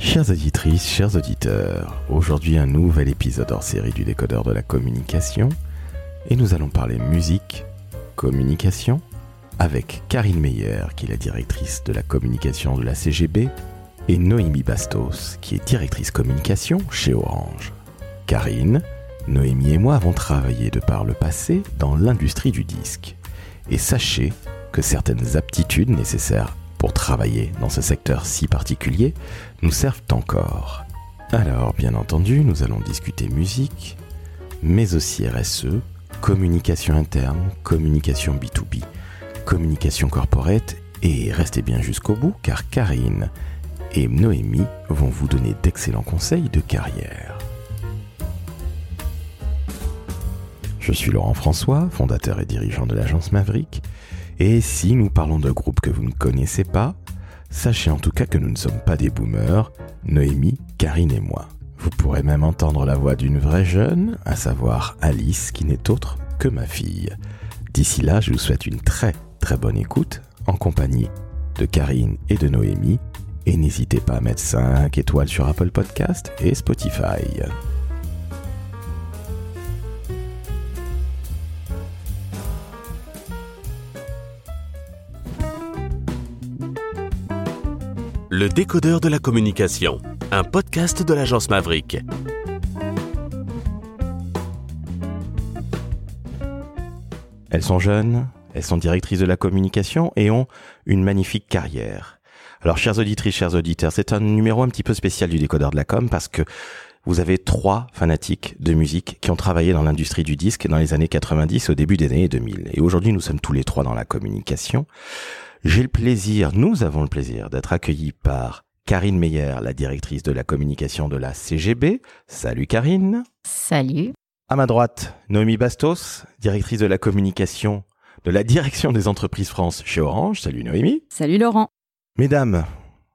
Chères auditrices, chers auditeurs, aujourd'hui un nouvel épisode hors série du décodeur de la communication et nous allons parler musique, communication avec Karine Meyer qui est la directrice de la communication de la CGB et Noémie Bastos qui est directrice communication chez Orange. Karine, Noémie et moi avons travaillé de par le passé dans l'industrie du disque et sachez que certaines aptitudes nécessaires pour travailler dans ce secteur si particulier nous servent encore. Alors, bien entendu, nous allons discuter musique, mais aussi RSE, communication interne, communication B2B, communication corporate, et restez bien jusqu'au bout car Karine et Noémie vont vous donner d'excellents conseils de carrière. Je suis Laurent François, fondateur et dirigeant de l'agence Maverick, et si nous parlons de groupes que vous ne connaissez pas, sachez en tout cas que nous ne sommes pas des boomers, Noémie, Karine et moi. Vous pourrez même entendre la voix d'une vraie jeune, à savoir Alice, qui n'est autre que ma fille. D'ici là, je vous souhaite une très très bonne écoute en compagnie de Karine et de Noémie. Et n'hésitez pas à mettre 5 étoiles sur Apple Podcast et Spotify. Le décodeur de la communication, un podcast de l'agence Maverick. Elles sont jeunes, elles sont directrices de la communication et ont une magnifique carrière. Alors, chères auditrices, chers auditeurs, c'est un numéro un petit peu spécial du décodeur de la com parce que vous avez trois fanatiques de musique qui ont travaillé dans l'industrie du disque dans les années 90 au début des années 2000. Et aujourd'hui, nous sommes tous les trois dans la communication. J'ai le plaisir, nous avons le plaisir d'être accueillis par Karine Meyer, la directrice de la communication de la CGB. Salut Karine. Salut. À ma droite, Noémie Bastos, directrice de la communication de la direction des entreprises France chez Orange. Salut Noémie. Salut Laurent. Mesdames,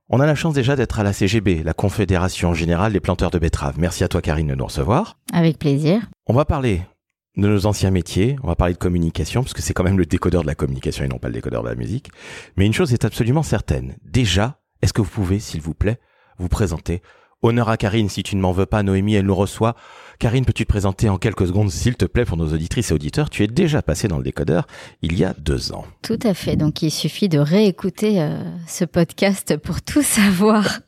on a la chance déjà d'être à la CGB, la Confédération Générale des Planteurs de Betteraves. Merci à toi Karine de nous recevoir. Avec plaisir. On va parler de nos anciens métiers, on va parler de communication, parce que c'est quand même le décodeur de la communication et non pas le décodeur de la musique. Mais une chose est absolument certaine. Déjà, est-ce que vous pouvez, s'il vous plaît, vous présenter? Honneur à Karine, si tu ne m'en veux pas, Noémie, elle nous reçoit. Karine, peux-tu te présenter en quelques secondes, s'il te plaît, pour nos auditrices et auditeurs? Tu es déjà passé dans le décodeur il y a deux ans. Tout à fait. Donc, il suffit de réécouter euh, ce podcast pour tout savoir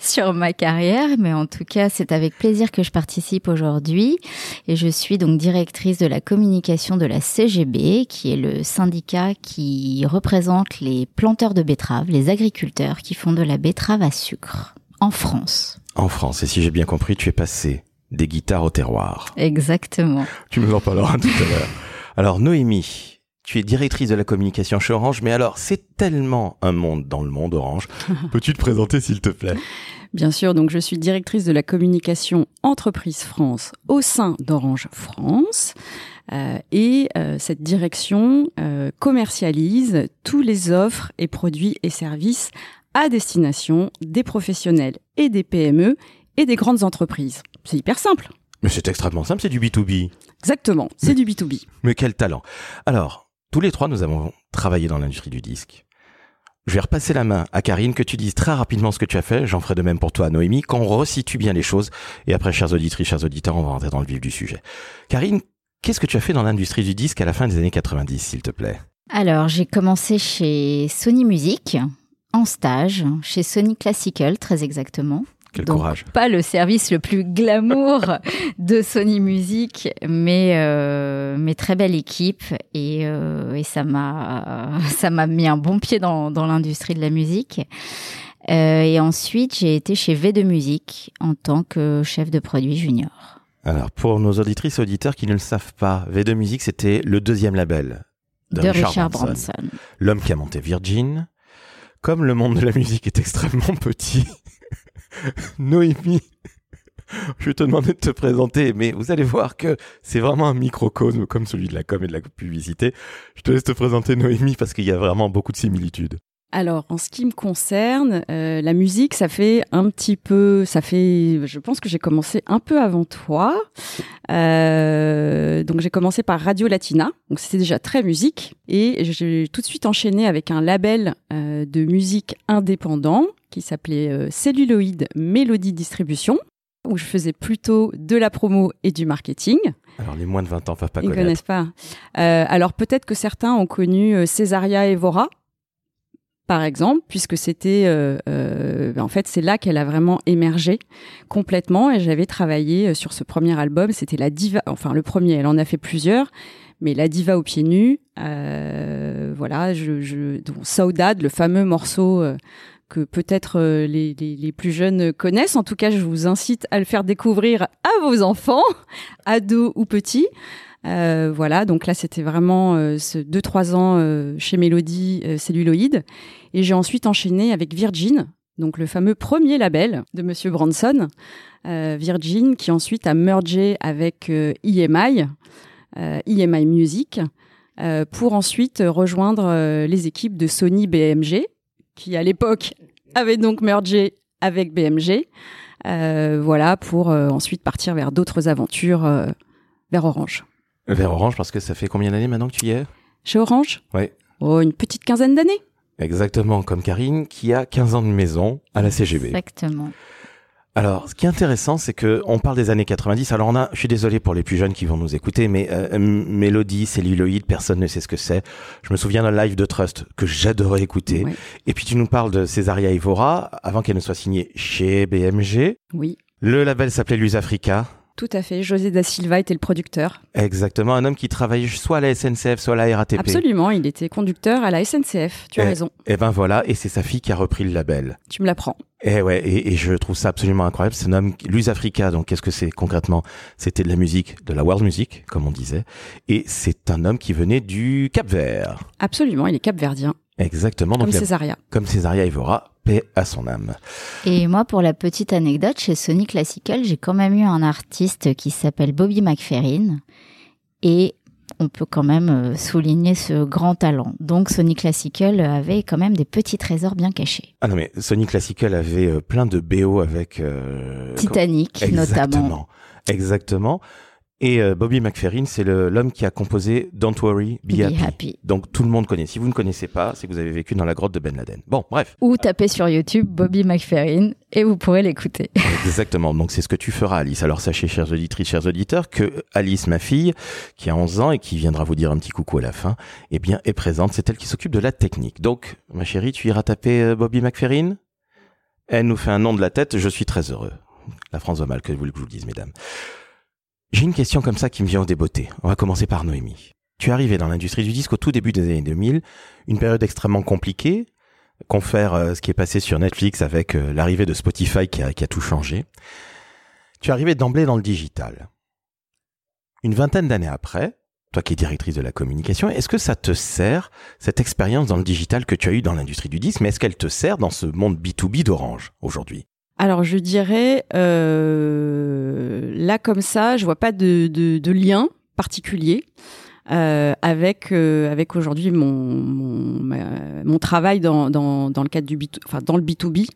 sur ma carrière. Mais en tout cas, c'est avec plaisir que je participe aujourd'hui. Et je suis donc directrice de la communication de la CGB, qui est le syndicat qui représente les planteurs de betteraves, les agriculteurs qui font de la betterave à sucre en France. En France. Et si j'ai bien compris, tu es passé des guitares au terroir. Exactement. Tu nous en parleras tout à l'heure. Alors Noémie, tu es directrice de la communication chez Orange, mais alors c'est tellement un monde dans le monde Orange. Peux-tu te présenter s'il te plaît? Bien sûr, donc je suis directrice de la communication Entreprise France au sein d'Orange France. Euh, et euh, cette direction euh, commercialise tous les offres et produits et services à destination des professionnels et des PME et des grandes entreprises. C'est hyper simple. Mais c'est extrêmement simple, c'est du B2B. Exactement, c'est du B2B. Mais quel talent. Alors, tous les trois, nous avons travaillé dans l'industrie du disque. Je vais repasser la main à Karine, que tu dises très rapidement ce que tu as fait. J'en ferai de même pour toi, Noémie, qu'on resitue bien les choses. Et après, chers auditrices, chers auditeurs, on va rentrer dans le vif du sujet. Karine, qu'est-ce que tu as fait dans l'industrie du disque à la fin des années 90, s'il te plaît? Alors, j'ai commencé chez Sony Music, en stage, chez Sony Classical, très exactement. Quel Donc, courage. Pas le service le plus glamour de Sony Music, mais euh, mais très belle équipe et, euh, et ça m'a mis un bon pied dans, dans l'industrie de la musique. Euh, et ensuite, j'ai été chez V2 Music en tant que chef de produit junior. Alors, pour nos auditrices et auditeurs qui ne le savent pas, V2 Music, c'était le deuxième label de, De Richard, Richard Branson. Branson. L'homme qui a monté Virgin. Comme le monde de la musique est extrêmement petit, Noémie, je vais te demander de te présenter, mais vous allez voir que c'est vraiment un microcosme comme celui de la com et de la publicité. Je te laisse te présenter Noémie parce qu'il y a vraiment beaucoup de similitudes. Alors, en ce qui me concerne, euh, la musique, ça fait un petit peu, ça fait, je pense que j'ai commencé un peu avant toi. Euh, donc, j'ai commencé par Radio Latina, donc c'était déjà très musique, et j'ai tout de suite enchaîné avec un label euh, de musique indépendant qui s'appelait Celluloid Mélodie Distribution, où je faisais plutôt de la promo et du marketing. Alors, les moins de 20 ans peuvent pas Ils connaître. connaissent pas. alors, peut-être que certains ont connu Césaria Evora par exemple, puisque c'était, euh, euh, en fait, c'est là qu'elle a vraiment émergé complètement. Et j'avais travaillé euh, sur ce premier album. C'était la diva, enfin le premier. Elle en a fait plusieurs, mais la diva aux pieds nus. Euh, voilà, je, je donc, Saudade, le fameux morceau. Euh, que peut-être les, les, les, plus jeunes connaissent. En tout cas, je vous incite à le faire découvrir à vos enfants, ados ou petits. Euh, voilà, donc là c'était vraiment euh, ce 2-3 ans euh, chez Mélodie euh, Celluloïd. Et j'ai ensuite enchaîné avec Virgin, donc le fameux premier label de Monsieur Branson, euh, Virgin, qui ensuite a mergé avec EMI, EMI Music, pour ensuite rejoindre les équipes de Sony BMG, qui à l'époque avait donc mergé avec BMG. voilà, pour ensuite partir vers d'autres aventures vers Orange. Vers Orange, parce que ça fait combien d'années maintenant que tu y es? Chez Orange? Oui. Oh, une petite quinzaine d'années. Exactement, comme Karine, qui a 15 ans de maison à la CGB. Exactement. Alors, ce qui est intéressant, c'est que on parle des années 90. Alors, on a, je suis désolé pour les plus jeunes qui vont nous écouter, mais euh, Mélodie, celluloïde, personne ne sait ce que c'est. Je me souviens d'un live de Trust que j'adorais écouter. Oui. Et puis, tu nous parles de Césaria Evora, avant qu'elle ne soit signée chez BMG. Oui. Le label s'appelait Luz Africa. Tout à fait. José da Silva était le producteur. Exactement, un homme qui travaillait soit à la SNCF, soit à la RATP. Absolument, il était conducteur à la SNCF. Tu as et, raison. Et ben voilà, et c'est sa fille qui a repris le label. Tu me l'apprends. Et ouais, et, et, je trouve ça absolument incroyable. C'est un homme, Luz Africa. Donc, qu'est-ce que c'est concrètement? C'était de la musique, de la world music, comme on disait. Et c'est un homme qui venait du Cap Vert. Absolument, il est capverdien. Exactement. Comme donc, Césaria. Comme Césaria Evora, paix à son âme. Et moi, pour la petite anecdote, chez Sony Classical, j'ai quand même eu un artiste qui s'appelle Bobby McFerrin. Et on peut quand même souligner ce grand talent. Donc Sony Classical avait quand même des petits trésors bien cachés. Ah non mais Sony Classical avait euh, plein de BO avec euh, Titanic Exactement. notamment. Exactement. Et euh, Bobby McFerrin, c'est l'homme qui a composé Don't Worry, Be, Be happy. happy. Donc tout le monde connaît. Si vous ne connaissez pas, c'est que vous avez vécu dans la grotte de Ben Laden. Bon, bref. Ou tapez sur YouTube Bobby McFerrin et vous pourrez l'écouter. Exactement. Donc c'est ce que tu feras, Alice. Alors sachez, chères auditrices, chers auditeurs, que Alice, ma fille, qui a 11 ans et qui viendra vous dire un petit coucou à la fin, eh bien, est présente. C'est elle qui s'occupe de la technique. Donc, ma chérie, tu iras taper euh, Bobby McFerrin? Elle nous fait un nom de la tête. Je suis très heureux. La France va mal, que vous le dise, mesdames. J'ai une question comme ça qui me vient au débeauté. On va commencer par Noémie. Tu es arrivé dans l'industrie du disque au tout début des années 2000, une période extrêmement compliquée, confère euh, ce qui est passé sur Netflix avec euh, l'arrivée de Spotify qui a, tout changé. Tu es arrivé d'emblée dans le digital. Une vingtaine d'années après, toi qui es directrice de la communication, est-ce que ça te sert, cette expérience dans le digital que tu as eue dans l'industrie du disque, mais est-ce qu'elle te sert dans ce monde B2B d'Orange aujourd'hui? Alors je dirais euh, là comme ça, je vois pas de, de, de lien particulier euh, avec euh, avec aujourd'hui mon mon, mon, travail dans, dans, dans le cadre du B, enfin dans le B2B.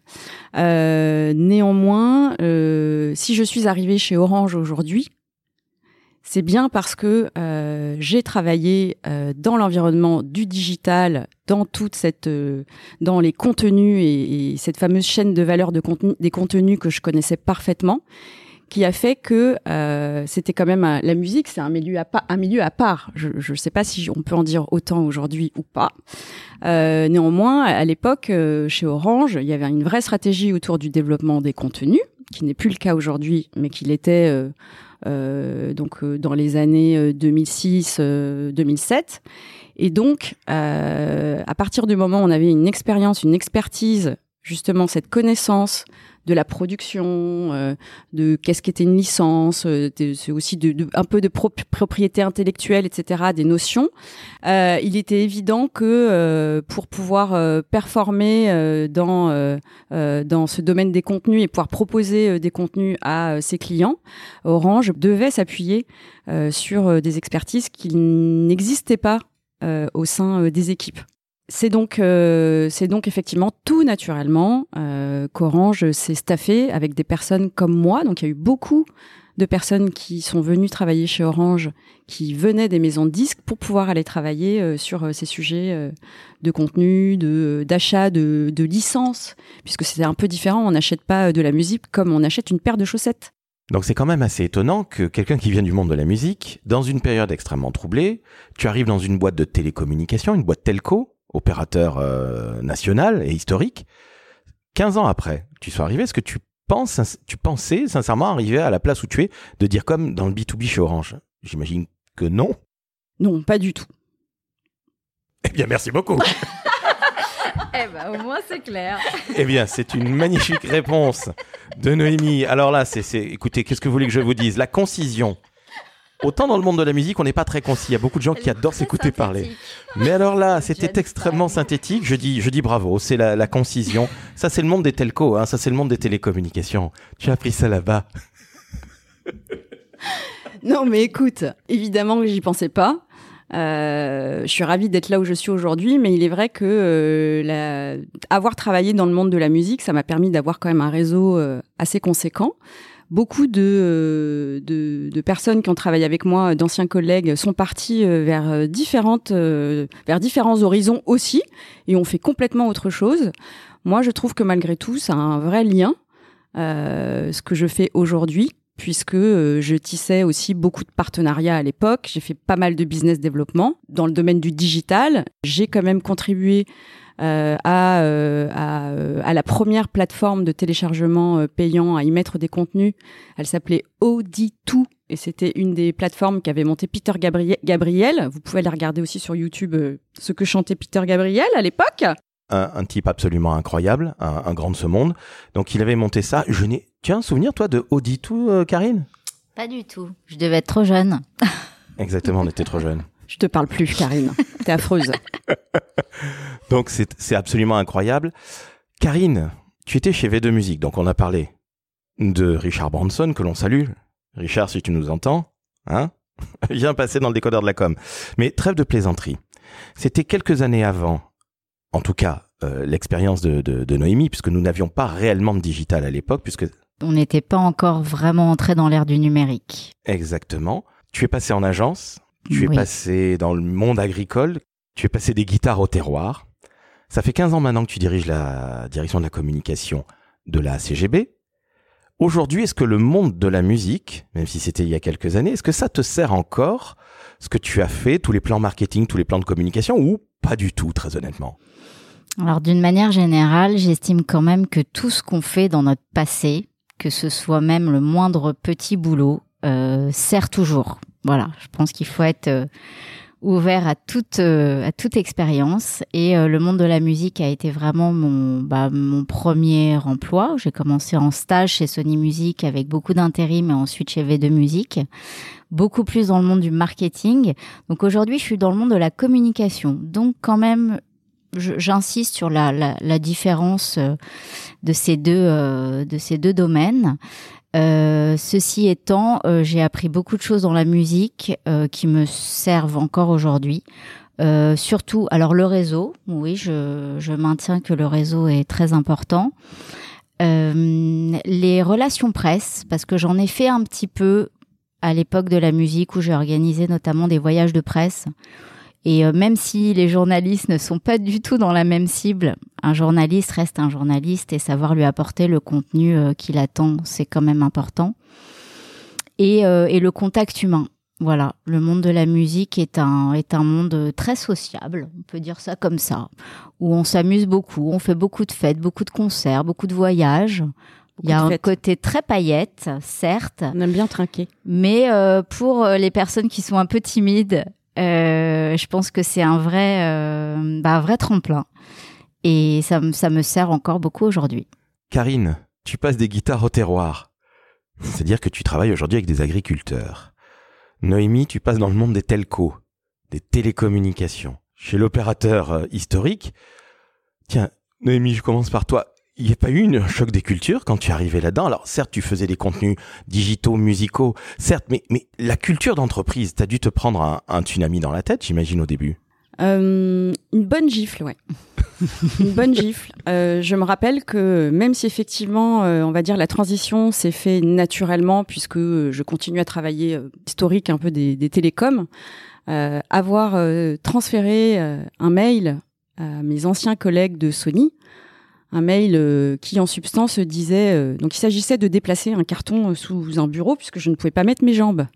Euh, néanmoins, euh, si je suis arrivée chez Orange aujourd'hui, c'est bien parce que euh, j'ai travaillé euh, dans l'environnement du digital, dans toute cette, euh, dans les contenus et, et, cette fameuse chaîne de valeur de contenu, des contenus que je connaissais parfaitement, qui a fait que euh, c'était quand même la musique, c'est un milieu à part. Un milieu à part. Je ne sais pas si on peut en dire autant aujourd'hui ou pas. Euh, néanmoins, à l'époque, euh, chez Orange, il y avait une vraie stratégie autour du développement des contenus, qui n'est plus le cas aujourd'hui, mais qui l'était euh, donc euh, dans les années 2006-2007. Euh, Et donc, euh, à partir du moment où on avait une expérience, une expertise, justement cette connaissance de la production, euh, de qu'est-ce qu'était une licence, euh, c'est aussi de, de, un peu de pro propriété intellectuelle, etc., des notions. Euh, il était évident que pour pouvoir performer dans dans ce domaine des contenus et pouvoir proposer des contenus à ses clients, Orange devait s'appuyer sur des expertises qui n'existaient pas au sein des équipes. C'est donc, euh, c'est donc effectivement tout naturellement euh, qu'Orange s'est staffé avec des personnes comme moi. Donc il y a eu beaucoup de personnes qui sont venues travailler chez Orange, qui venaient des maisons de disques pour pouvoir aller travailler euh, sur euh, ces sujets euh, de contenu, d'achat, de, de licence, puisque c'est un peu différent. On n'achète pas de la musique comme on achète une paire de chaussettes. Donc c'est quand même assez étonnant que quelqu'un qui vient du monde de la musique, dans une période extrêmement troublée, tu arrives dans une boîte de télécommunications, une boîte telco, opérateur euh, national et historique. 15 ans après, tu sois arrivé, est-ce que tu penses, tu pensais sincèrement arriver à la place où tu es, de dire comme dans le B2B chez Orange? J'imagine que non. Non, pas du tout. Eh bien, merci beaucoup. eh ben, au moins c'est clair. eh bien, c'est une magnifique réponse de Noémie. Alors là, c'est, écoutez, qu'est-ce que vous voulez que je vous dise? La concision. Autant dans le monde de la musique, on n'est pas très concis. Il y a beaucoup de gens Elle qui adorent s'écouter parler. Mais alors là, c'était extrêmement synthétique. Je dis, je dis bravo. C'est la, la concision. Ça, c'est le monde des telcos. Hein. Ça, c'est le monde des télécommunications. Tu as appris ça là-bas. Non, mais écoute, évidemment que j'y pensais pas. Euh, je suis ravie d'être là où je suis aujourd'hui, mais il est vrai que euh, la- avoir travaillé dans le monde de la musique, ça m'a permis d'avoir quand même un réseau euh, assez conséquent. Beaucoup de, euh, de, personnes qui ont travaillé avec moi, d'anciens collègues, sont partis euh, vers euh, différentes, euh, vers différents horizons aussi, et ont fait complètement autre chose. Moi, je trouve que malgré tout, ça a un vrai lien, euh, ce que je fais aujourd'hui, puisque euh, je tissais aussi beaucoup de partenariats à l'époque. J'ai fait pas mal de business développement dans le domaine du digital. J'ai quand même contribué euh, à, euh, à, euh, à la première plateforme de téléchargement euh, payant à y mettre des contenus. Elle s'appelait Audi2 et c'était une des plateformes qu'avait monté Peter Gabriel. Gabriel. Vous pouvez aller regarder aussi sur YouTube euh, ce que chantait Peter Gabriel à l'époque. Un, un type absolument incroyable, un, un grand de ce monde. Donc, il avait monté ça. Je n'ai. Tu as un souvenir, toi, de Audi tout, euh, Karine? Pas du tout. Je devais être trop jeune. Exactement, on était trop jeunes. Je te parle plus, Karine. T'es affreuse. Donc c'est c'est absolument incroyable. Karine, tu étais chez V2 Musique, donc on a parlé de Richard Branson que l'on salue. Richard, si tu nous entends, hein, viens passer dans le décodeur de la com. Mais trêve de plaisanterie. C'était quelques années avant, en tout cas euh, l'expérience de, de, de Noémie, puisque nous n'avions pas réellement de digital à l'époque, puisque On n'était pas encore vraiment entré dans l'ère du numérique. exactement, tu es passé en agence, tu es passé dans le monde agricole, tu es passé des guitares au terroir. Ça fait 15 ans maintenant que tu diriges la direction de la communication de la CGB. Aujourd'hui, est-ce que le monde de la musique, même si c'était il y a quelques années, est-ce que ça te sert encore ce que tu as fait, tous les plans marketing, tous les plans de communication, ou pas du tout, très honnêtement? Alors d'une manière générale, j'estime quand même que tout ce qu'on fait dans notre passé, que ce soit même le moindre petit boulot, euh, sert toujours. Voilà, je pense qu'il faut être euh, ouvert à toute euh, à toute expérience et euh, le monde de la musique a été vraiment mon bah, mon premier emploi. J'ai commencé en stage chez Sony Music avec beaucoup d'intérim et ensuite chez V2 Music, beaucoup plus dans le monde du marketing. Donc aujourd'hui, je suis dans le monde de la communication. Donc quand même j'insiste sur la, la, différence de ces deux de ces deux domaines. Euh, ceci étant, euh, j'ai appris beaucoup de choses dans la musique euh, qui me servent encore aujourd'hui. Surtout, alors le réseau, oui, je, maintiens que le réseau est très important. Les relations presse, parce que j'en ai fait un petit peu à l'époque de la musique où j'ai organisé notamment des voyages de presse. Et même si les journalistes ne sont pas du tout dans la même cible, un journaliste reste un journaliste et savoir lui apporter le contenu euh, qu'il attend, c'est quand même important. Et, euh, et le contact humain. Voilà, le monde de la musique est un, est un monde très sociable, on peut dire ça comme ça, où on s'amuse beaucoup, on fait beaucoup de fêtes, beaucoup de concerts, beaucoup de voyages. Il y a un fêtes. côté très paillette, certes, On aime bien trinquer. mais euh, pour euh, les personnes qui sont un peu timides, euh, je pense que c'est un vrai, euh, bah, un vrai tremplin. Et ça, me- ça me sert encore beaucoup aujourd'hui. Karine, tu passes des guitares au terroir. C'est-à-dire que tu travailles aujourd'hui avec des agriculteurs. Noémie, tu passes dans le monde des telcos, des télécommunications, chez l'opérateur euh, historique. Tiens, Noémie, je commence par toi. Il n'y a pas eu une- un choc des cultures quand tu es arrivé là-dedans? Alors certes, tu faisais des contenus digitaux, musicaux, certes, mais, mais la culture d'entreprise, t'as dû te prendre un, un tsunami dans la tête, j'imagine, au début. Une bonne gifle, ouais. Une bonne gifle. je me rappelle que même si effectivement, on va dire, la transition s'est fait naturellement, puisque je continue à travailler historique un peu des, des télécoms, avoir transféré un mail à mes anciens collègues de Sony, un mail euh, qui en substance disait euh, donc il s'agissait de déplacer un carton euh, sous un bureau puisque je ne pouvais pas mettre mes jambes.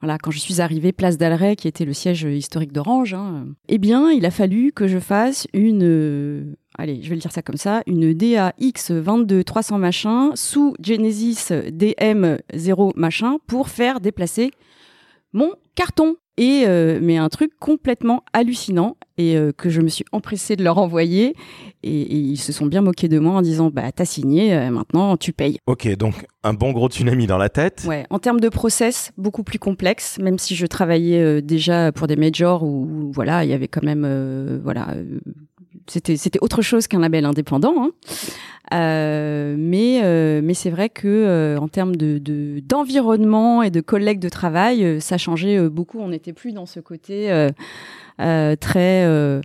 Voilà, quand je suis arrivée place d'Alray, qui était le siège historique d'Orange, hein, eh bien, il a fallu que je fasse une, allez, je vais le dire ça comme ça, une DAX 22 300 machin sous Genesis DM 0 machin pour faire déplacer mon carton et euh, mais un truc complètement hallucinant et euh, que je me suis empressée de leur envoyer et, ils se sont bien moqués de moi en disant bah t'as signé euh, maintenant tu payes. Ok donc un bon gros tsunami dans la tête. Ouais en termes de process beaucoup plus complexe même si je travaillais déjà pour des majors où, voilà il y avait quand même voilà c'était c'était autre chose qu'un label indépendant. Hein. Euh, mais euh, mais c'est vrai que euh, en termes de d'environnement et de collègues de travail, ça changeait beaucoup. On n'était plus dans ce côté très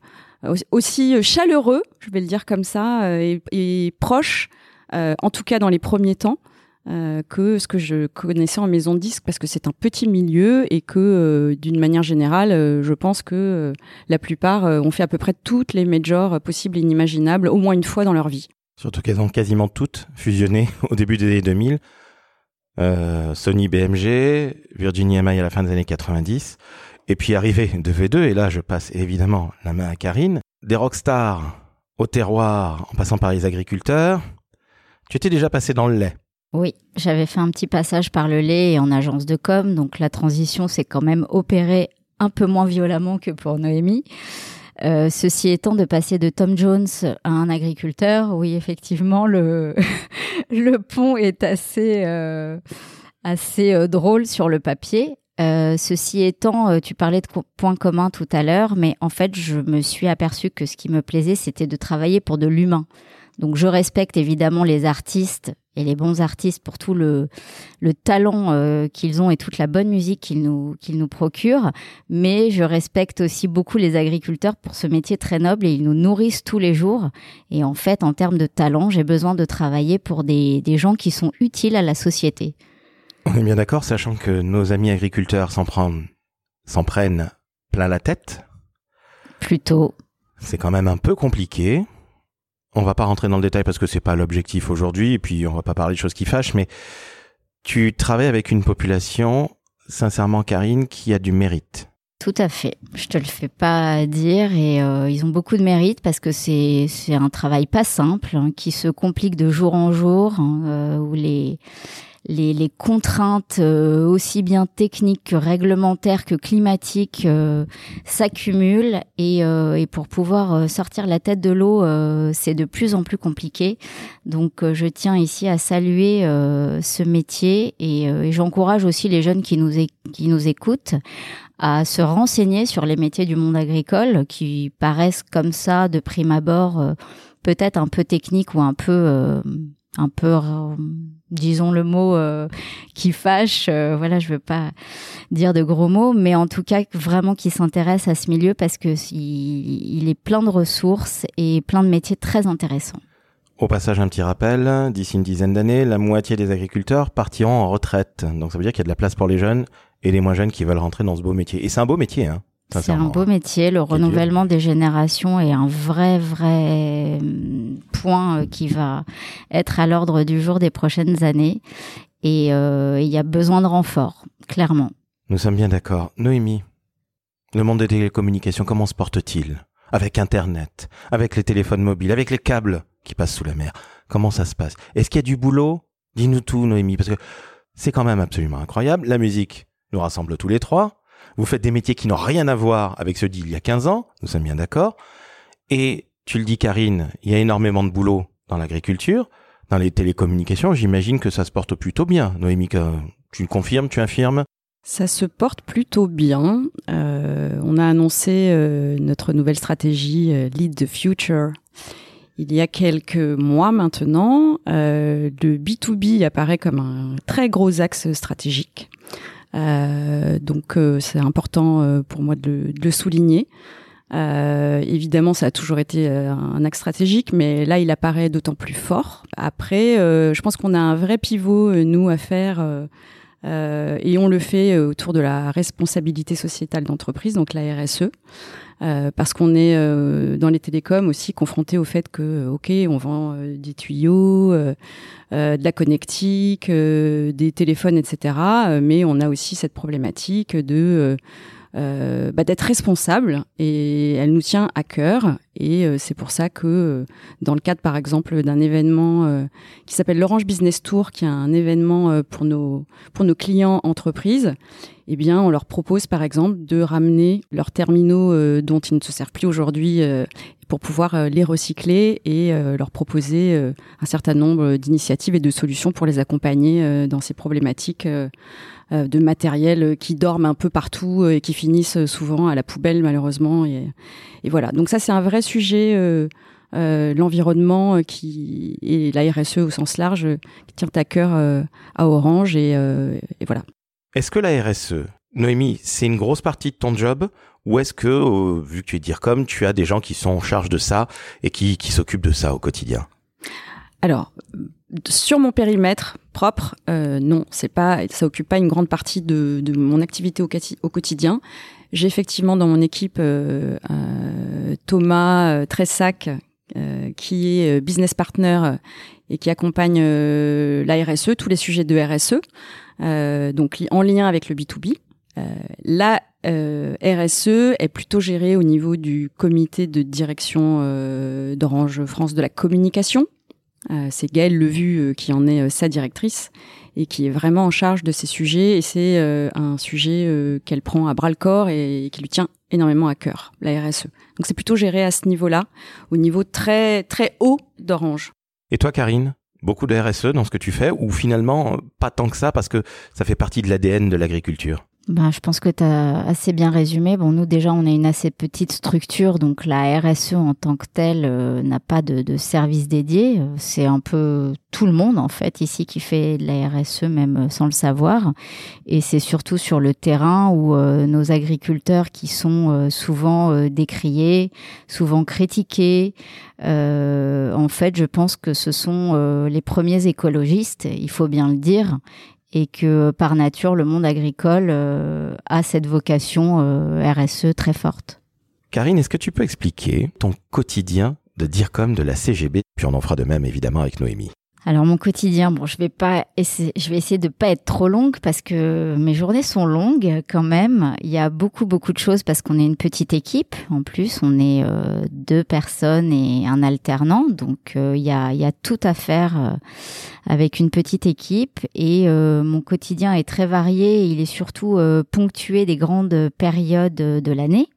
aussi chaleureux, je vais le dire comme ça, et, et proche, en tout cas dans les premiers temps. que ce que je connaissais en maison de disque parce que c'est un petit milieu et que d'une manière générale je pense que la plupart ont fait à peu près toutes les majors possibles et inimaginables au moins une fois dans leur vie. Surtout qu'elles ont quasiment toutes fusionné au début des années 2000. Euh, Sony BMG, Virginia MI à la fin des années 90. Et puis arrivé de V2, et là je passe évidemment la main à Karine, des rockstars au terroir en passant par les agriculteurs. Tu étais déjà passé dans le lait. Oui, j'avais fait un petit passage par le lait et en agence de com, donc la transition s'est quand même opérée un peu moins violemment que pour Noémie. Euh, ceci étant, de passer de Tom Jones à un agriculteur, oui, effectivement, le, le pont est assez, euh, assez euh, drôle sur le papier. ceci étant, tu parlais de points communs tout à l'heure, mais en fait, je me suis aperçu que ce qui me plaisait, c'était de travailler pour de l'humain. Donc je respecte évidemment les artistes et les bons artistes pour tout le, le talent euh, qu'ils ont et toute la bonne musique qu'ils nous, qu'ils nous procurent. Mais je respecte aussi beaucoup les agriculteurs pour ce métier très noble et ils nous nourrissent tous les jours. Et en fait, en termes de talent, j'ai besoin de travailler pour des, des gens qui sont utiles à la société. On est bien d'accord, sachant que nos amis agriculteurs s'en prennent, s'en prennent plein la tête. Plutôt. C'est quand même un peu compliqué. On va pas rentrer dans le détail parce que c'est pas l'objectif aujourd'hui, et puis on va pas parler de choses qui fâchent, mais tu travailles avec une population, sincèrement, Karine, qui a du mérite. Tout à fait. Je te le fais pas dire et euh, ils ont beaucoup de mérite parce que c'est c'est un travail pas simple hein, qui se complique de jour en jour hein, euh, où les les, les contraintes euh, aussi bien techniques que réglementaires que climatiques euh, s'accumulent et, euh, et, pour pouvoir sortir la tête de l'eau, c'est de plus en plus compliqué. Donc je tiens ici à saluer ce métier et, j'encourage aussi les jeunes qui nous, qui nous écoutent à se renseigner sur les métiers du monde agricole qui paraissent comme ça de prime abord peut-être un peu techniques ou un peu un peu disons le mot euh, qui fâche euh, voilà je veux pas dire de gros mots mais en tout cas vraiment qui s'intéresse à ce milieu parce que il, est plein de ressources et plein de métiers très intéressants au passage, un petit rappel, d'ici une dizaine d'années, la moitié des agriculteurs partiront en retraite. Donc ça veut dire qu'il y a de la place pour les jeunes et les moins jeunes qui veulent rentrer dans ce beau métier. Et c'est un beau métier, hein. C'est un beau métier. Le renouvellement des générations est un vrai, vrai hum, point euh, qui va être à l'ordre du jour des prochaines années. Et euh, il y a besoin de renfort, clairement. Nous sommes bien d'accord. Noémie, le monde des télécommunications, comment se porte-t-il? Avec Internet, avec les téléphones mobiles, avec les câbles qui passent sous la mer. Comment ça se passe? Est-ce qu'il y a du boulot? Dis-nous tout, Noémie, parce que c'est quand même absolument incroyable. La musique nous rassemble tous les trois. Vous faites des métiers qui n'ont rien à voir avec ceux d'il y a 15 ans, nous sommes bien d'accord. Et tu le dis Karine, il y a énormément de boulot dans l'agriculture, dans les télécommunications, j'imagine que ça se porte plutôt bien. Noémie, tu confirmes, tu affirmes? Ça se porte plutôt bien. Euh, on a annoncé euh, notre nouvelle stratégie euh, Lead the Future il y a quelques mois maintenant. le B2B apparaît comme un très gros axe stratégique. Euh, donc euh, c'est important euh, pour moi de le, de le souligner. Euh, évidemment, ça a toujours été euh, un axe stratégique, mais là, il apparaît d'autant plus fort. Après, euh, je pense qu'on a un vrai pivot, nous, à faire. et on le fait autour de la responsabilité sociétale d'entreprise, donc la RSE. Parce qu'on est dans les télécoms aussi confronté au fait que, ok, on vend des tuyaux, de la connectique, des téléphones, etc. mais on a aussi cette problématique de euh, bah, d'être responsable et elle nous tient à cœur et euh, c'est pour ça que euh, dans le cadre par exemple d'un événement qui s'appelle l'Orange Business Tour qui est un événement pour nos clients entreprises eh bien on leur propose par exemple de ramener leurs terminaux dont ils ne se servent plus aujourd'hui pour pouvoir les recycler et leur proposer un certain nombre d'initiatives et de solutions pour les accompagner dans ces problématiques euh, de matériel qui dorment un peu partout euh, et qui finissent souvent à la poubelle malheureusement. Et, voilà. Donc ça c'est un vrai sujet. Euh, l'environnement qui et la RSE au sens large qui tient à cœur à Orange et, voilà. Est-ce que la RSE, Noémie, c'est une grosse partie de ton job ou est-ce que, vu que tu es dire comme, tu as des gens qui sont en charge de ça et qui, qui s'occupent de ça au quotidien? Alors, sur mon périmètre propre, euh, non, c'est pas, ça occupe pas une grande partie de, de mon activité au, au quotidien. J'ai effectivement dans mon équipe euh, euh, Thomas Tressac, qui est business partner et qui accompagne la RSE, tous les sujets de RSE, donc en lien avec le B2B. la RSE est plutôt gérée au niveau du comité de direction d'Orange France de la communication, euh, c'est Gaëlle Levu euh, qui en est euh, sa directrice et qui est vraiment en charge de ces sujets. Et c'est un sujet qu'elle prend à bras le corps et, qui lui tient énormément à cœur, la RSE. Donc c'est plutôt géré à ce niveau-là, au niveau très très haut d'Orange. Et toi, Karine Beaucoup de RSE dans ce que tu fais ou finalement pas tant que ça parce que ça fait partie de l'ADN de l'agriculture? Ben, je pense que tu as assez bien résumé. Bon, nous déjà, on a une assez petite structure, donc la RSE en tant que telle euh, n'a pas de, de, service dédié. C'est un peu tout le monde en fait ici qui fait de la RSE, même euh, sans le savoir. Et c'est surtout sur le terrain où euh, nos agriculteurs, qui sont souvent décriés, souvent critiqués, en fait, je pense que ce sont les premiers écologistes, il faut bien le dire, et que par nature, le monde agricole euh, a cette vocation euh, RSE très forte. Karine, est-ce que tu peux expliquer ton quotidien de DIRCOM de la CGB Puis on en fera de même évidemment avec Noémie. Alors mon quotidien, bon, je vais pas essayer, je vais essayer de pas être trop longue parce que mes journées sont longues quand même. Il y a beaucoup beaucoup de choses parce qu'on est une petite équipe. En plus, on est euh, deux personnes et un alternant, donc euh, il y a il y a tout à faire euh, avec une petite équipe. Et mon quotidien est très varié. Il est surtout ponctué des grandes périodes de l'année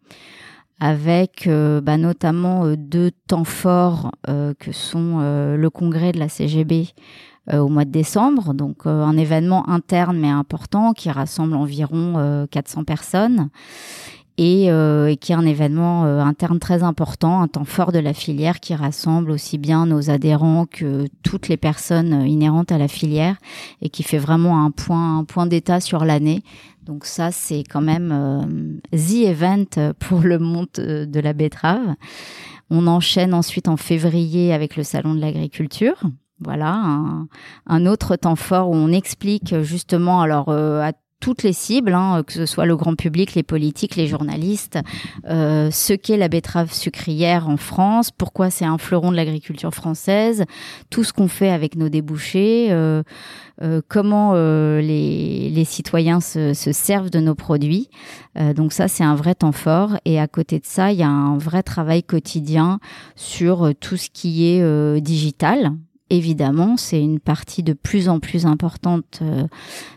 avec euh, bah, notamment euh, deux temps forts euh, que sont le congrès de la CGB au mois de décembre, donc un événement interne mais important qui rassemble environ 400 personnes et, qui est un événement interne très important, un temps fort de la filière qui rassemble aussi bien nos adhérents que toutes les personnes inhérentes à la filière et qui fait vraiment un point, un point d'état sur l'année donc ça, c'est quand même euh, the event pour le monde de la betterave. On enchaîne ensuite en février avec le salon de l'agriculture. Voilà, un, autre temps fort où on explique justement alors euh, à toutes les cibles, hein, que ce soit le grand public, les politiques, les journalistes, euh, ce qu'est la betterave sucrière en France, pourquoi c'est un fleuron de l'agriculture française, tout ce qu'on fait avec nos débouchés, euh, euh, comment les, citoyens se, servent de nos produits. donc ça, c'est un vrai temps fort. Et à côté de ça, il y a un vrai travail quotidien sur tout ce qui est digital évidemment, c'est une partie de plus en plus importante euh,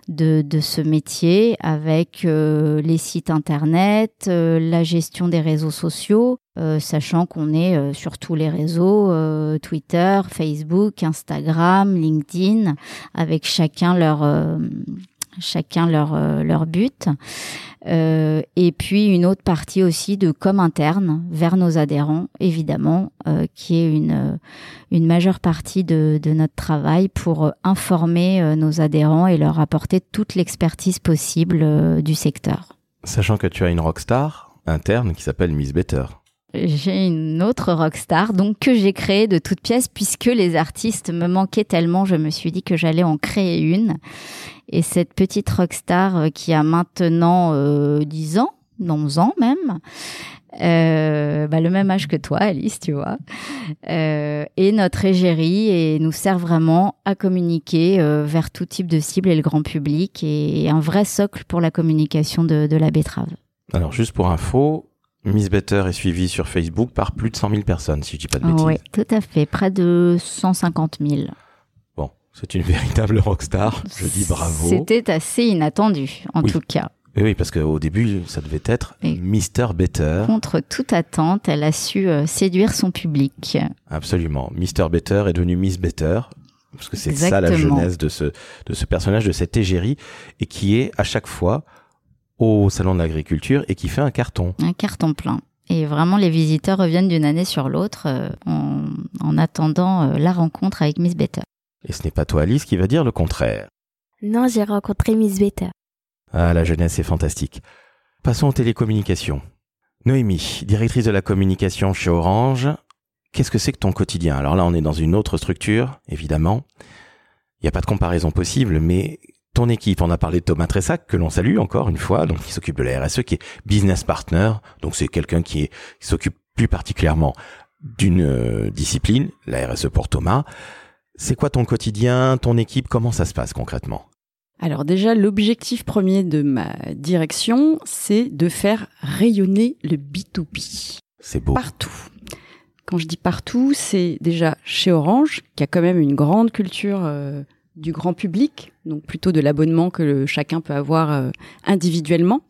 de, ce métier avec euh, les sites internet, euh, la gestion des réseaux sociaux, sachant qu'on est sur tous les réseaux, Twitter, Facebook, Instagram, LinkedIn, avec chacun leur chacun leur, euh, leur but. Euh, et puis une autre partie aussi de com interne vers nos adhérents, évidemment, euh, qui est une, une majeure partie de, de notre travail pour informer nos adhérents et leur apporter toute l'expertise possible du secteur. Sachant que tu as une rockstar interne qui s'appelle Miss Better. J'ai une autre rockstar donc que j'ai créée de toutes pièces puisque les artistes me manquaient tellement, je me suis dit que j'allais en créer une. Et cette petite rockstar euh, qui a maintenant euh, 10 ans, 11 ans même, euh, bah, le même âge que toi, Alice, tu vois, euh, et notre égérie et nous sert vraiment à communiquer euh, vers tout type de cible et le grand public et un vrai socle pour la communication de, de la betterave. Alors, juste pour info, Miss Better est suivie sur Facebook par plus de 100 000 personnes, si je dis pas de bêtises. Oui, tout à fait, près de 150 000. Bon, c'est une véritable rockstar. Je dis bravo. C'était assez inattendu, en Oui. tout cas. Oui, oui, parce qu'au début, ça devait être Et- Mister Better. Contre toute attente, elle a su euh, séduire son public. Absolument. Mister Better est devenu Miss Better. Parce que c'est ça la genèse de ce, de ce personnage, de cette égérie, et qui est à chaque fois au Salon de l'Agriculture et qui fait un carton. Un carton plein. Et vraiment, les visiteurs reviennent d'une année sur l'autre euh, en, en attendant euh, la rencontre avec Miss Better. Et ce n'est pas toi, Alice, qui va dire le contraire. Non, j'ai rencontré Miss Better. Ah, la jeunesse est fantastique. Passons aux télécommunications. Noémie, directrice de la communication chez Orange, qu'est-ce que c'est que ton quotidien? Alors là, on est dans une autre structure, évidemment. Il n'y a pas de comparaison possible, mais ton équipe, on a parlé de Thomas Tressac, que l'on salue encore une fois, donc qui s'occupe de la RSE, qui est business partner, donc c'est quelqu'un qui, s'occupe plus particulièrement d'une euh, discipline, la RSE pour Thomas. C'est quoi ton quotidien, ton équipe, comment ça se passe concrètement? Alors déjà, l'objectif premier de ma direction, c'est de faire rayonner le B2B C'est beau. partout. Quand je dis partout, c'est déjà chez Orange, qui a quand même une grande culture euh, du grand public, donc plutôt de l'abonnement que le- chacun peut avoir euh, individuellement,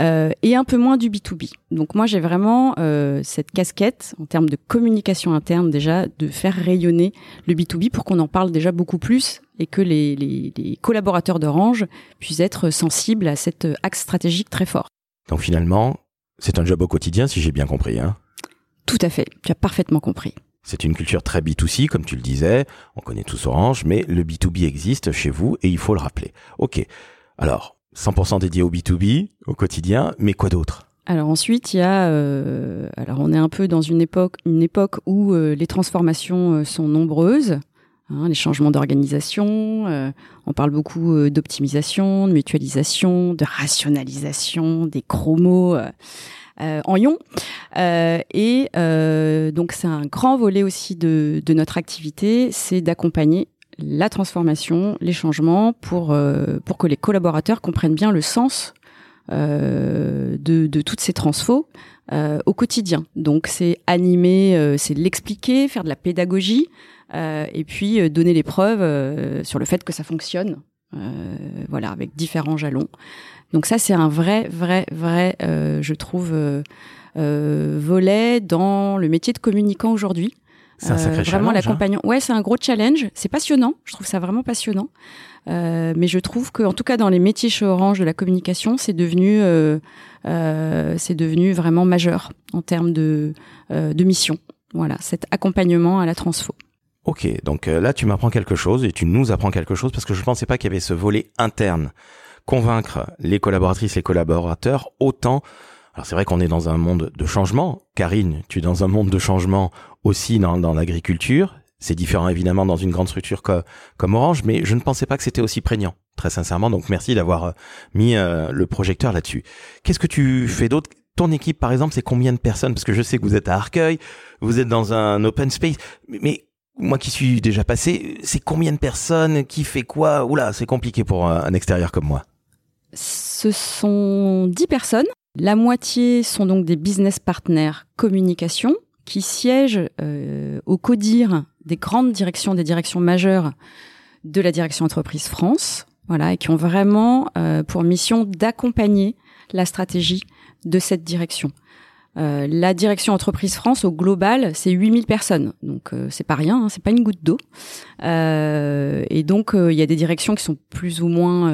euh, et un peu moins du B2B. Donc moi, j'ai vraiment euh, cette casquette en termes de communication interne déjà, de faire rayonner le B2B pour qu'on en parle déjà beaucoup plus et que les, les- les collaborateurs d'Orange puissent être sensibles à cet axe stratégique très fort. Donc finalement, c'est un job au quotidien, si j'ai bien compris. Hein? Tout à fait, tu as parfaitement compris. C'est une culture très B2C, comme tu le disais. On connaît tous Orange, mais le B2B existe chez vous et il faut le rappeler. Ok. Alors, 100% dédié au B2B, au quotidien, mais quoi d'autre? Alors ensuite, il y a, euh, alors on est un peu dans une époque, une époque où euh, les transformations euh, sont nombreuses, hein, les changements d'organisation. on parle beaucoup d'optimisation, de mutualisation, de rationalisation, des gros en ion. Euh, et euh, donc c'est un grand volet aussi de, de notre activité, c'est d'accompagner la transformation, les changements pour euh, pour que les collaborateurs comprennent bien le sens euh, de, de toutes ces transfos euh, au quotidien. Donc c'est animer, euh, c'est l'expliquer, faire de la pédagogie et puis donner les preuves sur le fait que ça fonctionne. voilà, avec différents jalons. Donc ça c'est un vrai, vrai, vrai, je trouve, volet dans le métier de communicant aujourd'hui. C'est un sacré Euh, vraiment hein. l'accompagnement. Ouais, c'est un gros challenge. C'est passionnant. Je trouve ça vraiment passionnant. Euh, mais je trouve que, en tout cas, dans les métiers chez Orange de la communication, c'est devenu, euh, euh, c'est devenu vraiment majeur en termes de, euh, de mission. Voilà, cet accompagnement à la transfo. Ok, donc euh, là tu m'apprends quelque chose et tu nous apprends quelque chose parce que je pensais pas qu'il y avait ce volet interne. Convaincre les collaboratrices, les collaborateurs autant. Alors c'est vrai qu'on est dans un monde de changement. Karine, tu es dans un monde de changement aussi dans, dans l'agriculture. C'est différent évidemment dans une grande structure co- comme Orange, mais je ne pensais pas que c'était aussi prégnant, très sincèrement. Donc merci d'avoir euh, mis euh, le projecteur là-dessus. Qu'est-ce que tu fais d'autre? Ton équipe, par exemple, c'est combien de personnes? Parce que je sais que vous êtes à Arcueil, vous êtes dans un open space, mais- moi qui suis déjà passé, c'est combien de personnes? Qui fait quoi? Oula, c'est compliqué pour un un extérieur comme moi. Ce sont 10 personnes. La moitié sont donc des business partners communication qui siègent euh, au CODIR des grandes directions, des directions majeures de la direction entreprise France, voilà, et qui ont vraiment euh, pour mission d'accompagner la stratégie de cette direction. Euh, la direction entreprise France au global, c'est 8000 personnes, donc euh, c'est pas rien, hein, c'est pas une goutte d'eau. Euh, et donc euh, il y a des directions qui sont plus ou moins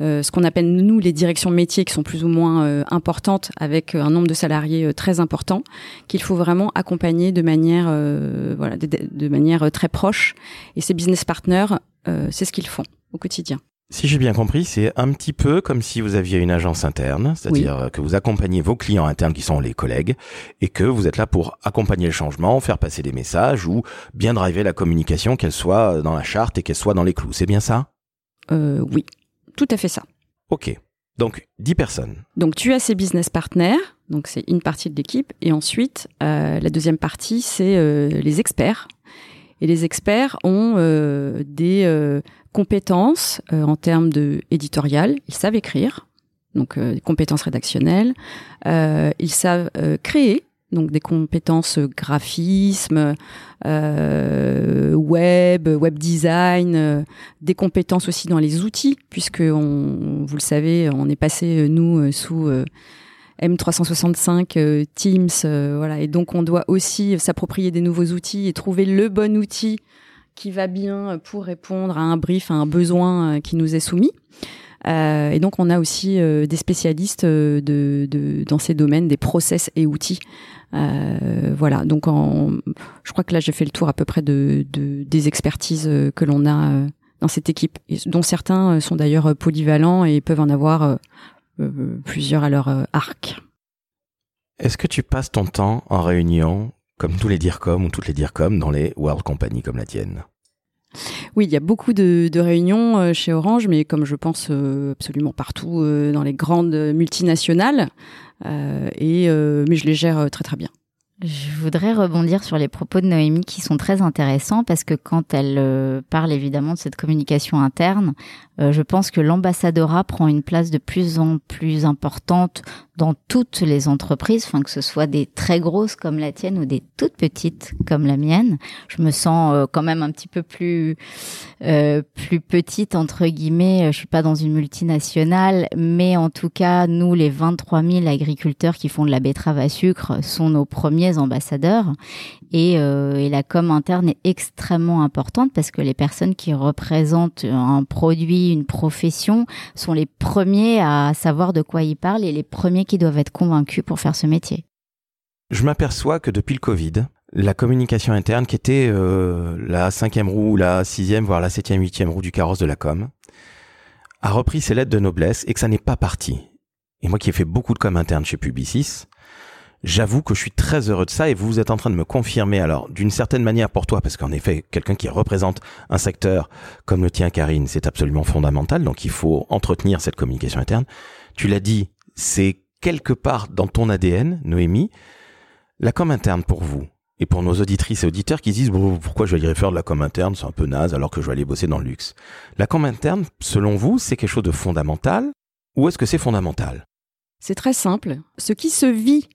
euh, ce qu'on appelle nous les directions métiers qui sont plus ou moins importantes avec un nombre de salariés très important qu'il faut vraiment accompagner de manière voilà de, manière très proche et ces business partners c'est ce qu'ils font au quotidien. Si j'ai bien compris, c'est un petit peu comme si vous aviez une agence interne, c'est-à-dire que vous accompagnez vos clients internes qui sont les collègues et que vous êtes là pour accompagner le changement, faire passer des messages ou bien driver la communication, qu'elle soit dans la charte et qu'elle soit dans les clous. C'est bien ça? Euh, Oui, tout à fait ça. Ok. Donc 10 personnes. Donc tu as ces business partners, donc c'est une partie de l'équipe, et ensuite euh, la deuxième partie c'est euh, les experts. Et les experts ont euh, des euh, compétences euh, en termes de éditorial, ils savent écrire, donc des compétences rédactionnelles, ils savent créer, donc des compétences graphisme, web, web design, des compétences aussi dans les outils, puisque vous le savez, on est passé nous sous M365, Teams, voilà, et donc on doit aussi s'approprier des nouveaux outils et trouver le bon outil qui va bien pour répondre à un brief, à un besoin qui nous est soumis. Euh, et donc on a aussi euh, des spécialistes de, dans ces domaines, des process et outils. Euh, voilà, donc je crois que là j'ai fait le tour à peu près de des expertises que l'on a dans cette équipe, dont certains sont d'ailleurs polyvalents et peuvent en avoir plusieurs à leur arc. Est-ce que tu passes ton temps en réunion, comme tous les DIRCOM ou toutes les DIRCOM, dans les World Company comme la tienne? Oui, il y a beaucoup de, de, réunions chez Orange, mais comme je pense absolument partout dans les grandes multinationales, euh, et mais je les gère très très bien. Je voudrais rebondir sur les propos de Noémie qui sont très intéressants parce que quand elle euh, parle évidemment de cette communication interne, euh, je pense que l'ambassadora prend une place de plus en plus importante dans toutes les entreprises, que ce soit des très grosses comme la tienne ou des toutes petites comme la mienne. Je me sens euh, quand même un petit peu plus euh, plus petite entre guillemets. Je suis pas dans une multinationale, mais en tout cas, nous les 23 000 agriculteurs qui font de la betterave à sucre sont nos premiers ambassadeurs. Et, et la com interne est extrêmement importante parce que les personnes qui représentent un produit, une profession, sont les premiers à savoir de quoi ils parlent et les premiers qui doivent être convaincus pour faire ce métier. Je m'aperçois que depuis le Covid, la communication interne, qui était euh, la cinquième roue, la sixième, voire la septième, huitième roue du carrosse de la com, a repris ses lettres de noblesse et que ça n'est pas parti. Et moi qui ai fait beaucoup de com interne chez Publicis, j'avoue que je suis très heureux de ça et vous êtes en train de me confirmer. Alors d'une certaine manière pour toi parce qu'en effet quelqu'un qui représente un secteur comme le tien Karine c'est absolument fondamental. Donc il faut entretenir cette communication interne. Tu l'as dit c'est quelque part dans ton ADN Noémie. La com interne pour vous et pour nos auditrices et auditeurs qui disent pourquoi je vais aller faire de la com interne? C'est un peu naze alors que je vais aller bosser dans le luxe. La com interne selon vous c'est quelque chose de fondamental ou est-ce que c'est fondamental? C'est très simple. Ce qui se vit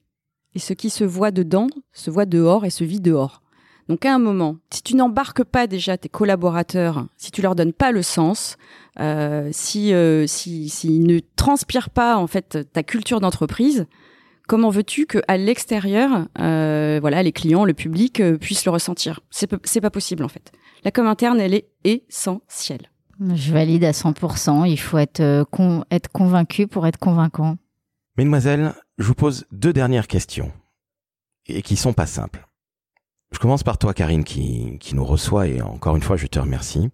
et ce qui se voit dedans se voit dehors et se vit dehors. Donc à un moment, si tu n'embarques pas déjà tes collaborateurs, si tu leur donnes pas le sens, euh, si euh, s'ils si, ne transpirent pas en fait ta culture d'entreprise, comment veux-tu que à l'extérieur, euh, voilà, les clients, le public puissent le ressentir? C'est c'est pas possible en fait. La com interne, elle est essentielle. Je valide à 100%. Il faut être convaincu pour être convaincant. Mesdemoiselles, je vous pose deux dernières questions et qui sont pas simples. Je commence par toi, Karine, qui, qui nous reçoit et encore une fois, je te remercie.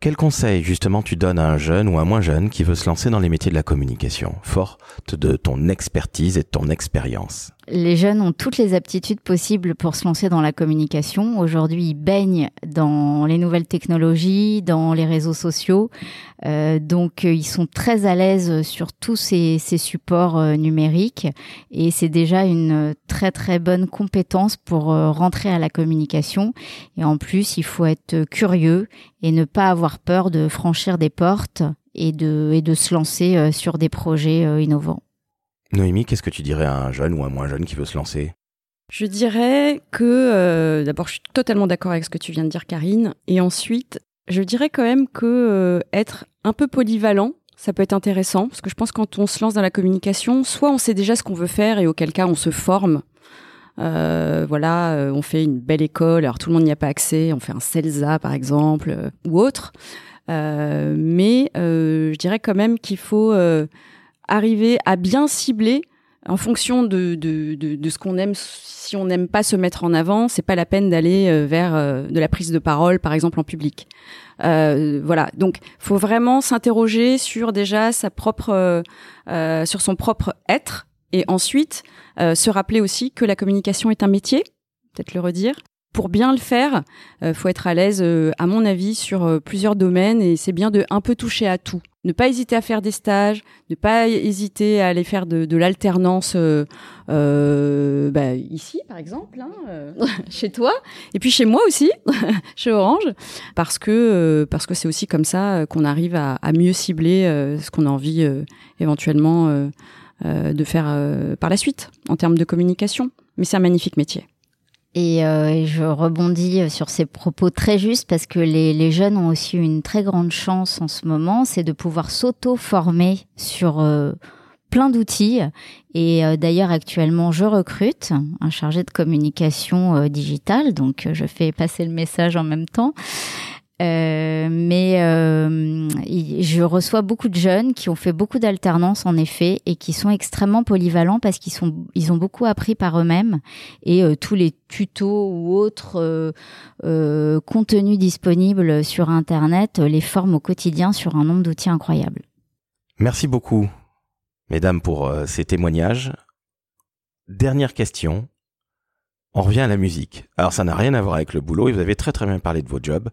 Quel conseil justement tu donnes à un jeune ou à un moins jeune qui veut se lancer dans les métiers de la communication, forte de ton expertise et de ton expérience? Les jeunes ont toutes les aptitudes possibles pour se lancer dans la communication. Aujourd'hui, ils baignent dans les nouvelles technologies, dans les réseaux sociaux. Euh, donc, ils sont très à l'aise sur tous ces, ces supports euh, numériques. Et c'est déjà une très, très bonne compétence pour euh, rentrer à la communication. Et en plus, il faut être curieux et ne pas avoir peur de franchir des portes et de, et de se lancer euh, sur des projets euh, innovants. Noémie, qu'est-ce que tu dirais à un jeune ou un moins jeune qui veut se lancer? Je dirais que, euh, d'abord, je suis totalement d'accord avec ce que tu viens de dire, Karine. Et ensuite, je dirais quand même que euh, être un peu polyvalent, ça peut être intéressant, parce que je pense que quand on se lance dans la communication, soit on sait déjà ce qu'on veut faire et auquel cas on se forme. Euh, voilà, on fait une belle école, alors tout le monde n'y a pas accès, on fait un CELSA par exemple, ou autre. mais je dirais quand même qu'il faut arriver à bien cibler en fonction de, de, de, de ce qu'on aime, si on n'aime pas se mettre en avant, c'est pas la peine d'aller euh, vers euh, de la prise de parole, par exemple en public. Euh, voilà, donc faut vraiment s'interroger sur déjà sa propre, euh, sur son propre être, et ensuite se rappeler aussi que la communication est un métier, peut-être le redire, pour bien le faire, euh, faut être à l'aise, euh, à mon avis, sur euh, plusieurs domaines et c'est bien de un peu toucher à tout. Ne pas hésiter à faire des stages, ne pas hésiter à aller faire de, l'alternance bah, ici, par exemple, hein, chez toi, et puis chez moi aussi, chez Orange, parce que parce c'est aussi comme ça qu'on arrive à, à, mieux cibler ce qu'on a envie éventuellement de faire par la suite en termes de communication. Mais c'est un magnifique métier. Et, euh, je rebondis sur ces propos très justes parce que les, les, jeunes ont aussi une très grande chance en ce moment, c'est de pouvoir s'auto-former sur euh, plein d'outils. Et euh, d'ailleurs, actuellement, je recrute un chargé de communication euh, digitale, donc je fais passer le message en même temps. Euh, mais euh, je reçois beaucoup de jeunes qui ont fait beaucoup d'alternance en effet et qui sont extrêmement polyvalents parce qu'ils sont ils ont beaucoup appris par eux-mêmes et euh, tous les tutos ou autres contenus disponibles sur internet les forment au quotidien sur un nombre d'outils incroyables. Merci beaucoup mesdames pour ces témoignages. Dernière question. On revient à la musique. Alors ça n'a rien à voir avec le boulot et vous avez très très bien parlé de vos jobs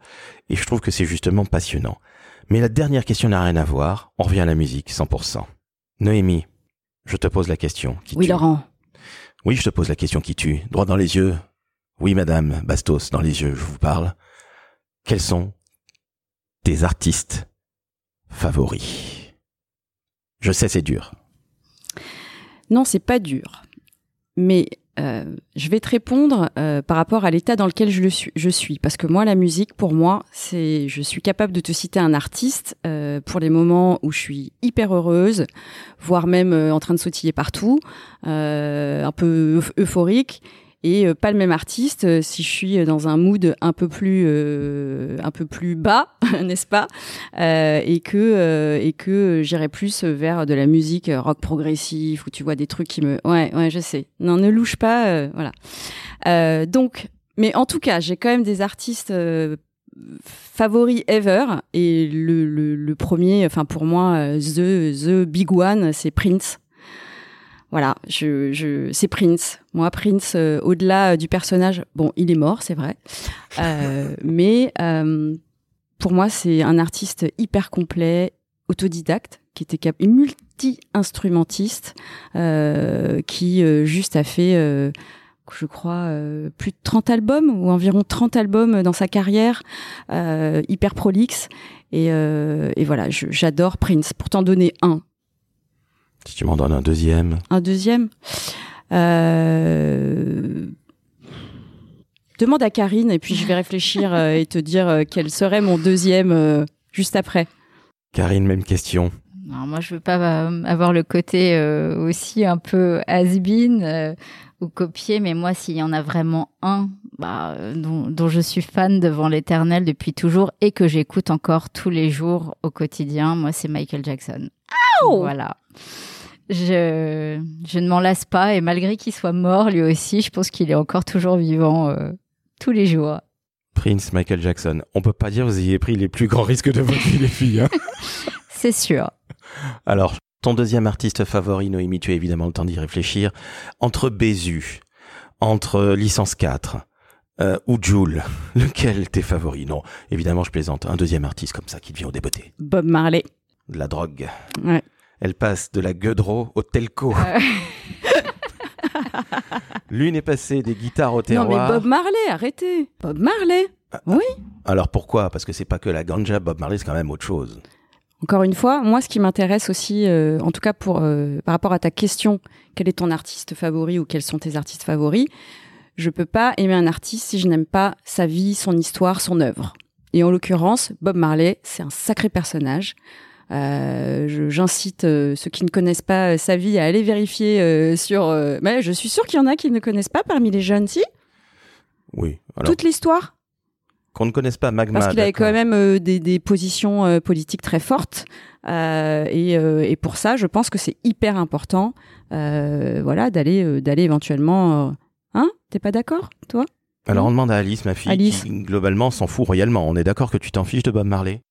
et je trouve que c'est justement passionnant. Mais la dernière question n'a rien à voir. On revient à la musique 100%. Noémie, je te pose la question. Qui oui Laurent. Oui, je te pose la question qui tue? Droit dans les yeux. Oui, madame Bastos, dans les yeux, je vous parle. Quels sont tes artistes favoris? Je sais, c'est dur. Non, c'est pas dur. Mais euh, je vais te répondre euh, par rapport à l'état dans lequel je, le suis, je suis, parce que moi, la musique, pour moi, c'est, je suis capable de te citer un artiste euh, pour les moments où je suis hyper heureuse, voire même en train de sautiller partout, un peu euphorique, et euh, pas le même artiste euh, si je suis dans un mood un peu plus euh, un peu plus bas n'est-ce pas? Et que et que j'irai plus vers de la musique rock progressif où tu vois des trucs qui me ouais ouais je sais. Non ne louche pas voilà. Donc mais en tout cas j'ai quand même des artistes favoris ever. Et le, le, le premier enfin pour moi the the big one c'est Prince voilà, je, je, c'est Prince. Moi, Prince, euh, au-delà euh, du personnage, bon, il est mort, c'est vrai, euh, mais euh, pour moi, c'est un artiste hyper complet, autodidacte, qui était cap multi-instrumentiste, qui juste a fait, je crois, plus de 30 albums ou environ 30 albums dans sa carrière, hyper prolixe. Et, et voilà, j'adore Prince. Pour t'en donner un, si tu m'en donnes un deuxième. Un deuxième euh... Demande à Karine et puis je vais réfléchir euh, et te dire euh, quel serait mon deuxième euh, juste après. Karine, même question. Non, moi, je veux pas avoir le côté aussi un peu has-been ou copier, mais moi, s'il y en a vraiment un bah, dont, dont, je suis fan devant l'éternel depuis toujours et que j'écoute encore tous les jours au quotidien, moi, c'est Michael Jackson. Voilà je, je ne m'en lasse pas et malgré qu'il soit mort lui aussi, je pense qu'il est encore toujours vivant euh, tous les jours. Prince Michael Jackson. On peut pas dire que vous ayez pris les plus grands risques de votre vie, les filles. Hein C'est sûr. Alors, ton deuxième artiste favori, Noémie, tu as évidemment le temps d'y réfléchir. Entre Bézu, entre Licence 4 euh, ou Joule, lequel t'es favori Non, évidemment, je plaisante. Un deuxième artiste comme ça qui te vient au débeauté. Bob Marley. De la drogue. Ouais. Elle passe de la Gueudreau au Telco. L'une est passée des guitares au terroir. Non mais Bob Marley, arrêtez. Bob Marley. Ah, oui. Alors pourquoi? Parce que c'est pas que la ganja. Bob Marley, c'est quand même autre chose. Encore une fois, moi, ce qui m'intéresse aussi, euh, en tout cas pour euh, par rapport à ta question, quel est ton artiste favori ou quels sont tes artistes favoris Je peux pas aimer un artiste si je n'aime pas sa vie, son histoire, son œuvre. Et en l'occurrence, Bob Marley, c'est un sacré personnage. Euh, J'incite euh, ceux qui ne connaissent pas euh, sa vie à aller vérifier sur. mais je suis sûre qu'il y en a qui ne connaissent pas parmi les jeunes, si? Oui. Toute l'histoire? Qu'on ne connaisse pas Magma. Parce qu'il avait quand même euh, des, des positions euh, politiques très fortes. Euh, et, et pour ça, je pense que c'est hyper important, voilà, d'aller d'aller éventuellement. Hein? T'es pas d'accord, toi? Alors on demande à Alice, ma fille, Alice. qui globalement s'en fout royalement. On est d'accord que tu t'en fiches de Bob Marley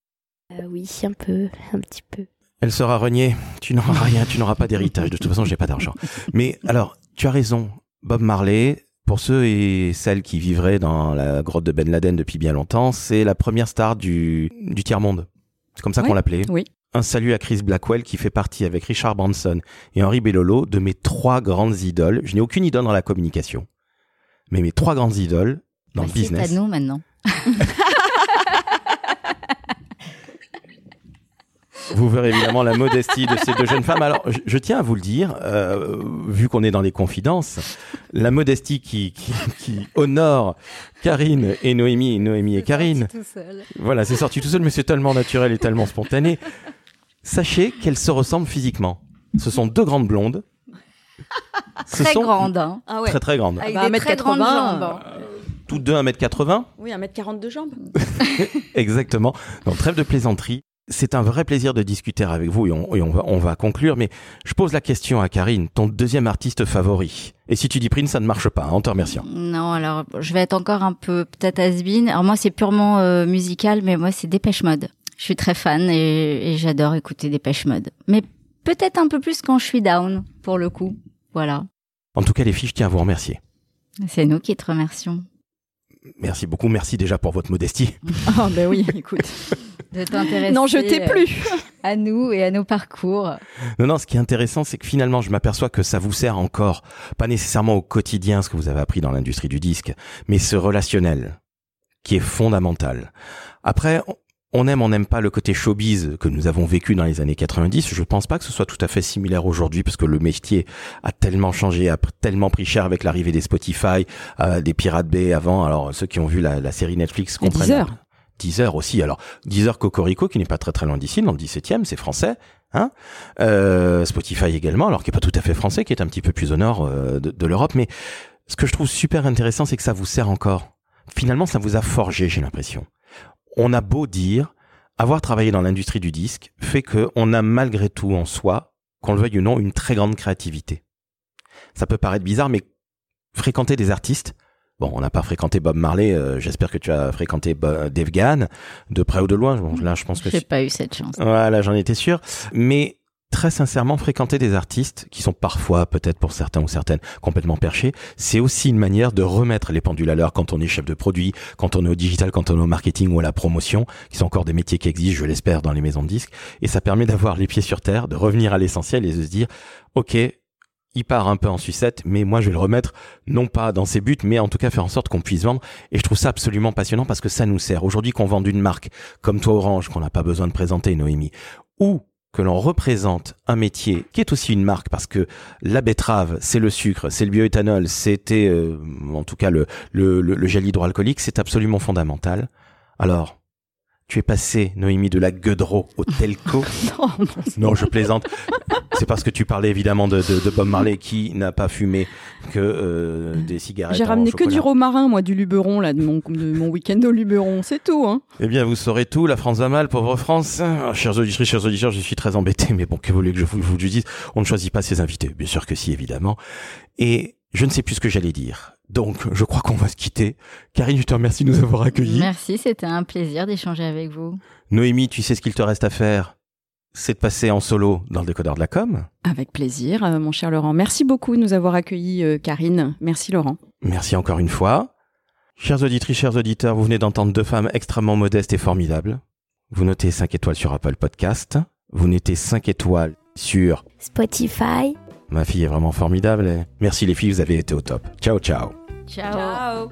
Euh, oui, un peu, un petit peu. Elle sera reniée. Tu n'auras rien, tu n'auras pas d'héritage. De toute façon, j'ai pas d'argent. Mais alors, tu as raison. Bob Marley, pour ceux et celles qui vivraient dans la grotte de Ben Laden depuis bien longtemps, c'est la première star du, du tiers-monde. C'est comme ça qu'on l'appelait. oui. Un salut à Chris Blackwell qui fait partie avec Richard Branson et Henri Bellolo de mes trois grandes idoles. Je n'ai aucune idole dans la communication. Mais mes trois grandes idoles dans Bah, le C'est business. à nous maintenant. Vous verrez évidemment la modestie de ces deux jeunes femmes. Alors, je, je tiens à vous le dire, euh, vu qu'on est dans les confidences, la modestie qui, qui, qui honore Karine et Noémie, Noémie et Karine. Voilà, c'est sorti tout seul, mais c'est tellement naturel et tellement spontané. Sachez qu'elles se ressemblent physiquement. Ce sont deux grandes blondes. Ce Très sont grande. Hein. Ah Très très grandes. Avec bah, des très 1m80, grandes jambes. hein. Toutes deux 1m80. Oui, 1m40 de jambes. Exactement. Donc, trêve de plaisanterie. C'est un vrai plaisir de discuter avec vous et, on, et on va, on va conclure. Mais je pose la question à Karine, ton deuxième artiste favori. Et si tu dis Prince, ça ne marche pas, hein, en te remerciant. Non, alors je vais être encore un peu peut-être has-been. Alors moi, c'est purement euh, musical, mais moi, c'est Dépêche Mode. Je suis très fan et, et j'adore écouter Dépêche Mode. Mais peut-être un peu plus quand je suis down, pour le coup. Voilà. En tout cas, les filles, je tiens à vous remercier. C'est nous qui te remercions Merci beaucoup. Merci déjà pour votre modestie. Ah ben oui, écoute. de t'intéresser. non, je t'ai euh, plus. À nous et à nos parcours. Non, non, ce qui est intéressant, c'est que finalement, je m'aperçois que ça vous sert encore, pas nécessairement au quotidien, ce que vous avez appris dans l'industrie du disque, mais ce relationnel, qui est fondamental. Après, on aime, on n'aime pas le côté showbiz que nous avons vécu dans les années 90. Je pense pas que ce soit tout à fait similaire aujourd'hui, parce que le métier a tellement changé, a tellement pris cher avec l'arrivée des Spotify, euh, des Pirates Bay avant. Alors, ceux qui ont vu la, la série Netflix Et comprennent. Deezer. Deezer aussi. Alors, Deezer Cocorico, qui n'est pas très très loin d'ici, dans le 17e, c'est français. Hein euh, Spotify également, alors qui est pas tout à fait français, qui est un petit peu plus au nord euh, de, de l'Europe. Mais ce que je trouve super intéressant, c'est que ça vous sert encore. Finalement, ça vous a forgé, j'ai l'impression. On a beau dire, avoir travaillé dans l'industrie du disque fait que on a malgré tout en soi, qu'on le veuille ou non, une très grande créativité. Ça peut paraître bizarre, mais fréquenter des artistes, Bon, on n'a pas fréquenté Bob Marley. euh, J'espère que tu as fréquenté Bo- Dave Gahan, de près ou de loin. Bon, là, je pense que J'ai pas eu cette chance. voilà, j'en étais sûr. Mais très sincèrement, fréquenter des artistes qui sont parfois, peut-être pour certains ou certaines, complètement perchés, c'est aussi une manière de remettre les pendules à l'heure quand on est chef de produit, quand on est au digital, quand on est au marketing ou à la promotion, qui sont encore des métiers qui existent, je l'espère, dans les maisons de disques. Et ça permet d'avoir les pieds sur terre, de revenir à l'essentiel et de se dire, OK, il part un peu en sucette, mais moi je vais le remettre non pas dans ses buts, mais en tout cas faire en sorte qu'on puisse vendre. Et je trouve ça absolument passionnant parce que ça nous sert. Aujourd'hui qu'on vende une marque comme toi Orange, qu'on n'a pas besoin de présenter Noémie, ou que l'on représente un métier qui est aussi une marque parce que la betterave, c'est le sucre, c'est le bioéthanol, c'était euh, en tout cas le, le, le, le gel hydroalcoolique, c'est absolument fondamental. Alors, tu es passé, Noémie, de la Gueudreau au Telco. Non, non, Non, je plaisante. C'est parce que tu parlais évidemment de, de, de Bob Marley qui n'a pas fumé que euh, des cigarettes. J'ai en ramené que du romarin, moi, du Luberon, là, de mon, de mon week-end au Luberon. C'est tout, hein. Eh bien, vous saurez tout. La France va mal, pauvre France. Chers auditeurs, chers auditeurs, je suis très embêté, mais bon, que voulez que je vous, vous dise? On ne choisit pas ses invités. Bien sûr que si, évidemment. Et je ne sais plus ce que j'allais dire. Donc, je crois qu'on va se quitter. Karine, je te remercie de nous avoir accueillis. Merci, c'était un plaisir d'échanger avec vous. Noémie, tu sais ce qu'il te reste à faire? C'est de passer en solo dans le décodeur de la com. Avec plaisir, euh, mon cher Laurent. Merci beaucoup de nous avoir accueillis, euh, Karine. Merci, Laurent. Merci encore une fois. Chers auditrices, chers auditeurs, vous venez d'entendre deux femmes extrêmement modestes et formidables. Vous notez 5 étoiles sur Apple Podcast. Vous notez 5 étoiles sur... Spotify. Ma fille est vraiment formidable. et Merci les filles, vous avez été au top. Ciao, ciao. Ciao.